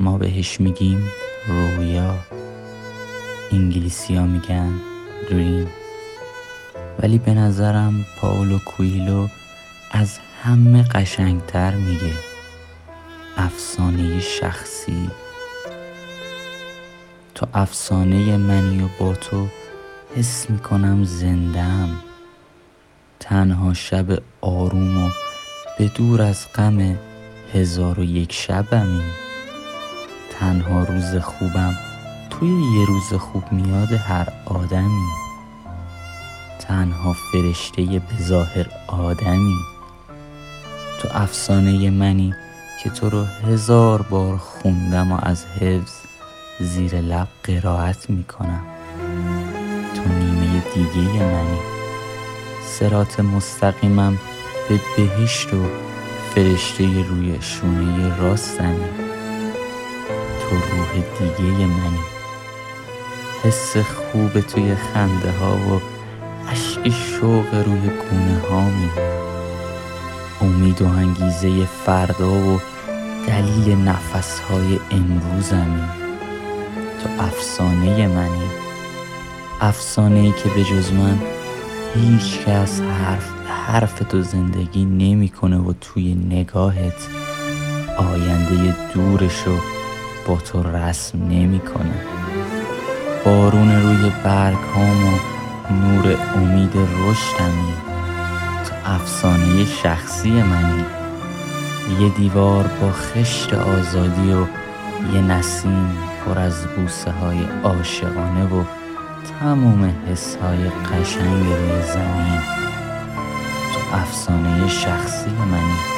ما بهش میگیم رویا. انگلیسی ها میگن دریم. ولی به نظرم پاولو کویلو از همه قشنگتر میگه. افسانه شخصی. تو افسانه منی و با تو حس می‌کنم زندم تنها شب آروم و به دور از غم هزار و یک شبمی تنها روز خوبم توی یه روز خوب میاد هر آدمی. تنها فرشته به ظاهر آدمی. تو افسانه منی که تو رو هزار بار خوندم و از حفظ زیر لب قرائت می‌کنم. تو نیمه دیگه منی. سرات مستقیمم به بهشت و فرشته روی شونه راستمی. تو روح دیگه منی. حس خوب توی خنده ها و عشق شوق روی گونه هامی امید و انگیزه فردا و دلیل نفس های امروزمی تو افسانه منی. افسانه ای که به جز من هیچ کس حرف حرف تو زندگی نمی‌کنه و توی نگاهت آینده دورشو با تو رسم نمی‌کنه بارون روی برگ هام و نور امید رشدمی. تو افسانه شخصی منی. یه دیوار با خشت آزادی و یه نسیم پر از بوسه های عاشقانه و تموم حس های قشنگ روی زمین. تو افسانه شخصی منی.